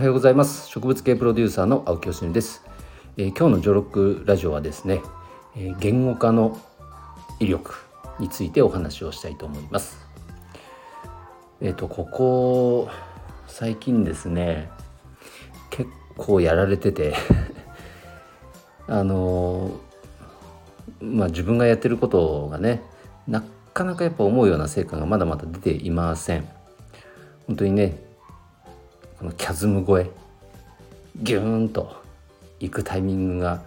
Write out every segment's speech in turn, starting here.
おはようございます。植物系プロデューサーの青木よしです、えー、今日のジョロックラジオはですね、えー、言語化の威力についてお話をしたいと思います。えっ、ー、とここ最近ですね結構やられてて あのまあ自分がやってることがねなかなかやっぱ思うような成果がまだまだ出ていません。本当にねこのキャズム越えギューンと行くタイミングが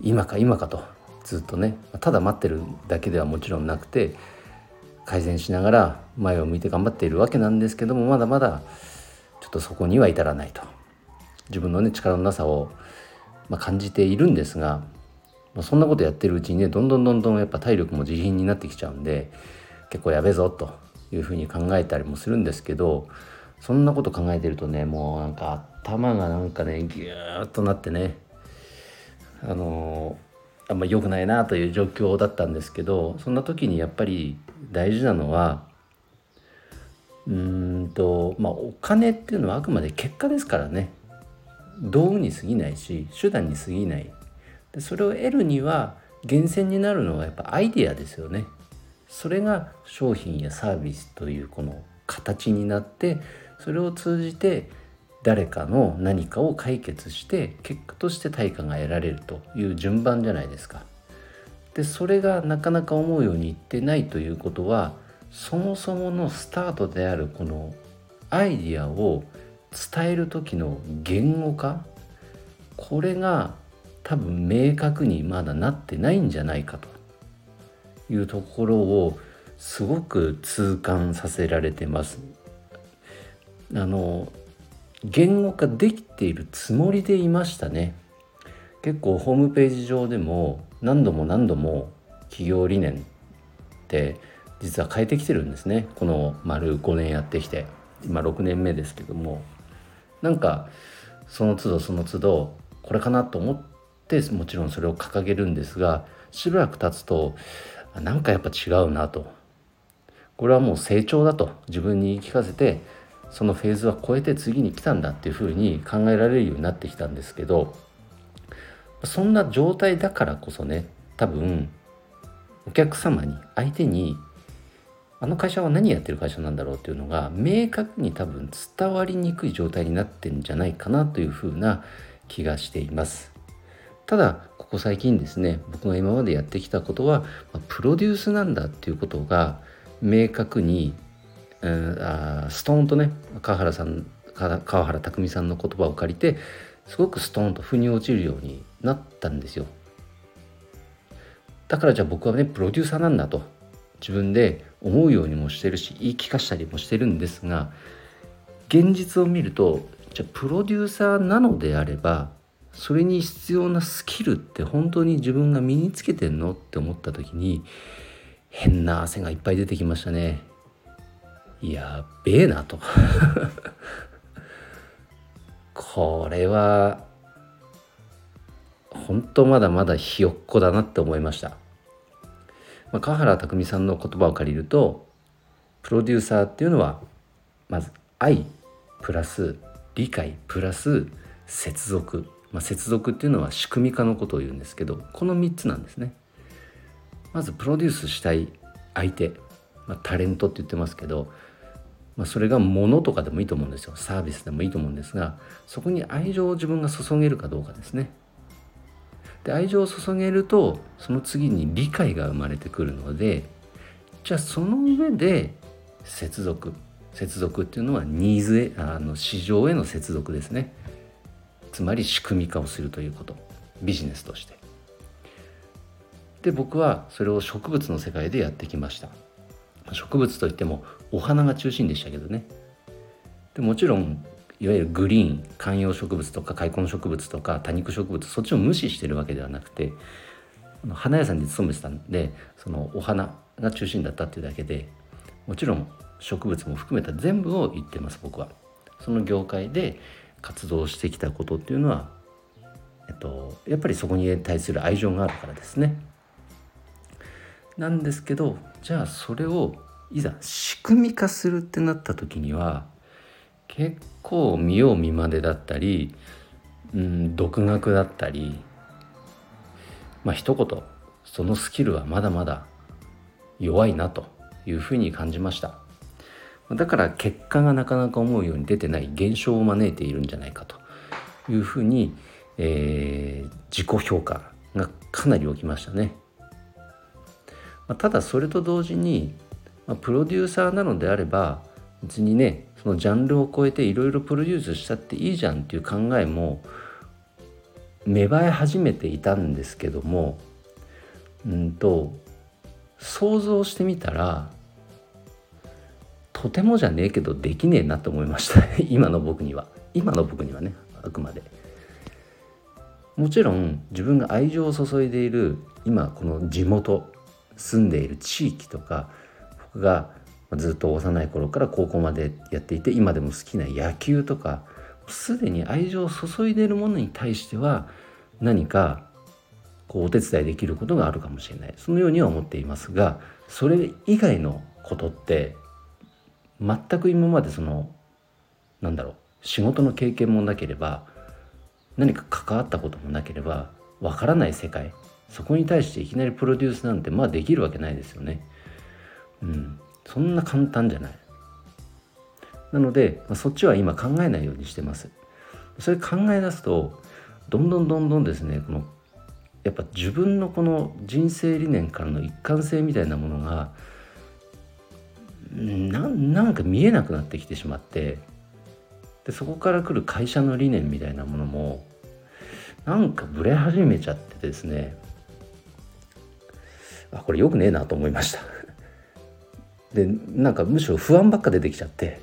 今か今かとずっとねただ待ってるだけではもちろんなくて改善しながら前を向いて頑張っているわけなんですけどもまだまだちょっとそこには至らないと。自分のね力のなさを、まあ、感じているんですが、まあ、そんなことやってるうちにねどんどんどんどんやっぱ体力も自信になってきちゃうんで結構やべえぞというふうに考えたりもするんですけどそんなこと考えてるとねもうなんか頭がなんかねギューッとなってねあのあんま良くないなという状況だったんですけどそんな時にやっぱり大事なのはうんとまあお金っていうのはあくまで結果ですからね。道具に過ぎないし手段に過ぎない。でそれを得るには源泉になるのはやっぱアイデアですよね。それが商品やサービスというこの形になってそれを通じて誰かの何かを解決して結果として対価が得られるという順番じゃないですか。でそれがなかなか思うようにいってないということはそもそものスタートであるこのアイディアを伝える時の言語化これが多分明確にまだなってないんじゃないかというところをすごく痛感させられてますあの言語化できているつもりでいましたね。結構ホームページ上でも何度も何度も企業理念って実は変えてきてるんですね。この丸5年やってきて。今6年目ですけども。なんかその都度その都度これかなと思ってもちろんそれを掲げるんですがしばらく経つとなんかやっぱ違うなと。これはもう成長だと自分に言い聞かせてそのフェーズは超えて次に来たんだっていうふうに考えられるようになってきたんですけどそんな状態だからこそね多分お客様に相手にあの会社は何やってる会社なんだろうっていうのが明確に多分伝わりにくい状態になってんじゃないかなというふうな気がしています。ただここ最近ですね僕が今までやってきたことはプロデュースなんだっていうことが明確にうん、あストーンとね川原さん川原拓海さんの言葉を借りてすごくストーンと腑に落ちるようになったんですよだからじゃあ僕はねプロデューサーなんだと自分で思うようにもしてるし言い聞かしたりもしてるんですが現実を見るとじゃあプロデューサーなのであればそれに必要なスキルって本当に自分が身につけてんのって思った時に変な汗がいっぱい出てきましたね。やべえなと。これは本当まだまだひよっこだなって思いました、まあ、川原拓海さんの言葉を借りるとプロデューサーっていうのはまず愛プラス理解プラス接続、まあ、接続っていうのは仕組み化のことを言うんですけどこの3つなんですね。まずプロデュースしたい相手、まあ、タレントって言ってますけどまあ、それが物とかでもいいと思うんですよ。サービスでもいいと思うんですがそこに愛情を自分が注げるかどうかですね。で愛情を注げるとその次に理解が生まれてくるのでじゃあその上で接続接続っていうのはニーズへあの市場への接続ですね。つまり仕組み化をするということ。ビジネスとして。で僕はそれを植物の世界でやってきました。植物といってもお花が中心でしたけどねでもちろんいわゆるグリーン観葉植物とか開墾植物とか多肉植物そっちを無視してるわけではなくて花屋さんに勤めてたんでそのお花が中心だったっていうだけでもちろん植物も含めた全部を言ってます僕は。その業界で活動してきたことっていうのは、えっと、やっぱりそこに対する愛情があるからですね。なんですけどじゃあそれをいざ仕組み化するってなった時には結構見よう見までだったり、うん、独学だったりまあ一言そのスキルはまだまだ弱いなというふうに感じましただから結果がなかなか思うように出てない現象を招いているんじゃないかというふうに、えー、自己評価がかなり起きましたね。ま、ただそれと同時に、まあ、プロデューサーなのであれば別にねそのジャンルを超えていろいろプロデュースしたっていいじゃんっていう考えも芽生え始めていたんですけどもうんと想像してみたらとてもじゃねえけどできねえなと思いました。今の僕には。今の僕にはねあくまで。もちろん自分が愛情を注いでいる今この地元住んでいる地域とか僕がずっと幼い頃から高校までやっていて今でも好きな野球とかすでに愛情を注いでいるものに対しては何かこうお手伝いできることがあるかもしれない。そのようには思っていますがそれ以外のことって全く今までそのなんだろう仕事の経験もなければ何か関わったこともなければわからない世界そこに対していきなりプロデュースなんてまあできるわけないですよね。うん、そんな簡単じゃない。なので、まあ、そっちは今考えないようにしてます。それ考え出すとどんどんどんどんですねこのやっぱ自分のこの人生理念からの一貫性みたいなものがななんか見えなくなってきてしまってでそこから来る会社の理念みたいなものもなんかブレ始めちゃってですねあこれよくねえなと思いました。でなんかむしろ不安ばっか出てきちゃって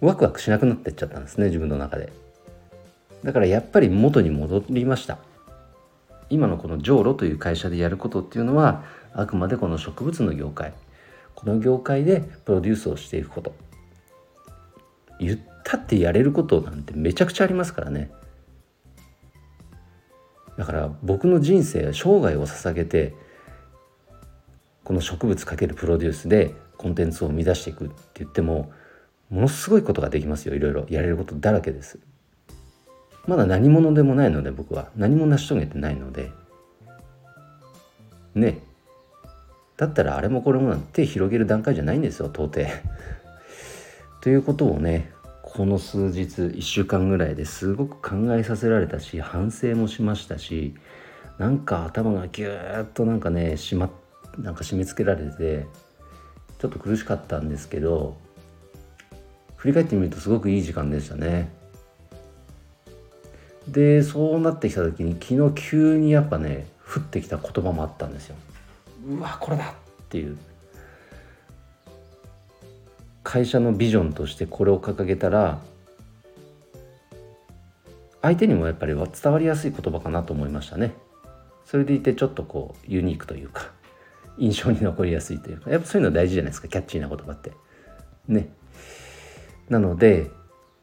ワクワクしなくなってっちゃったんですね自分の中で。だからやっぱり元に戻りました。今のこのジョーロという会社でやることっていうのはあくまでこの植物の業界。この業界でプロデュースをしていくこと。言ったってやれることなんてめちゃくちゃありますからね。だから僕の人生生涯を捧げてこの植物かけるプロデュースでコンテンツを生み出していくって言ってもものすごいことができますよ。いろいろ。やれることだらけです。まだ何者でもないので僕は。何も成し遂げてないので。ね。だったらあれもこれもなんて手広げる段階じゃないんですよ。到底。ということをねこの数日1週間ぐらいですごく考えさせられたし反省もしましたしなんか頭がギューッとなんかねしまなんか締め付けられてちょっと苦しかったんですけど振り返ってみるとすごくいい時間でしたね。でそうなってきた時に昨日急にやっぱね降ってきた言葉もあったんですよ。うわこれだっていう会社のビジョンとしてこれを掲げたら相手にもやっぱり伝わりやすい言葉かなと思いましたね。それでいてちょっとこうユニークというか印象に残りやすいというかやっぱそういうの大事じゃないですかキャッチーな言葉って。ね。なので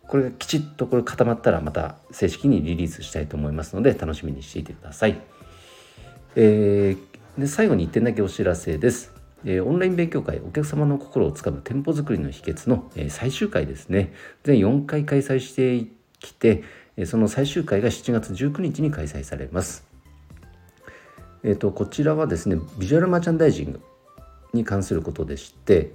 これがきちっとこれ固まったらまた正式にリリースしたいと思いますので楽しみにしていてください。えー、で最後に1点だけお知らせです。えー、オンライン勉強会お客様の心をつかむ店舗作りの秘訣の、えー、最終回ですね全4回開催してきて、え、その最終回が7月19日に開催されます。えーと、こちらはですねビジュアルマーチャンダイジングに関することでして、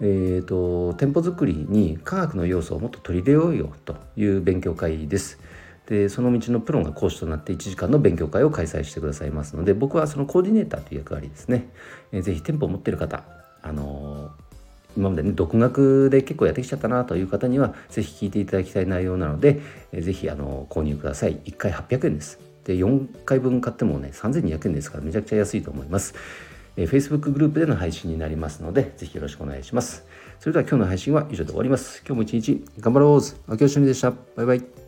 えーと、店舗作りに科学の要素をもっと取り入れようよという勉強会です。でその道のプロが講師となって1時間の勉強会を開催してくださいますので僕はそのコーディネーターという役割ですね。えー、ぜひ店舗を持っている方、あのー、今までね独学で結構やってきちゃったなという方にはぜひ聞いていただきたい内容なので、えー、ぜひあの購入ください1回800円ですで4回分買ってもね3200円ですからめちゃくちゃ安いと思いますえー、Facebook グループでの配信になりますので、ぜひよろしくお願いします。それでは今日の配信は以上で終わります。今日も一日頑張ろう秋吉でした。バイバイ。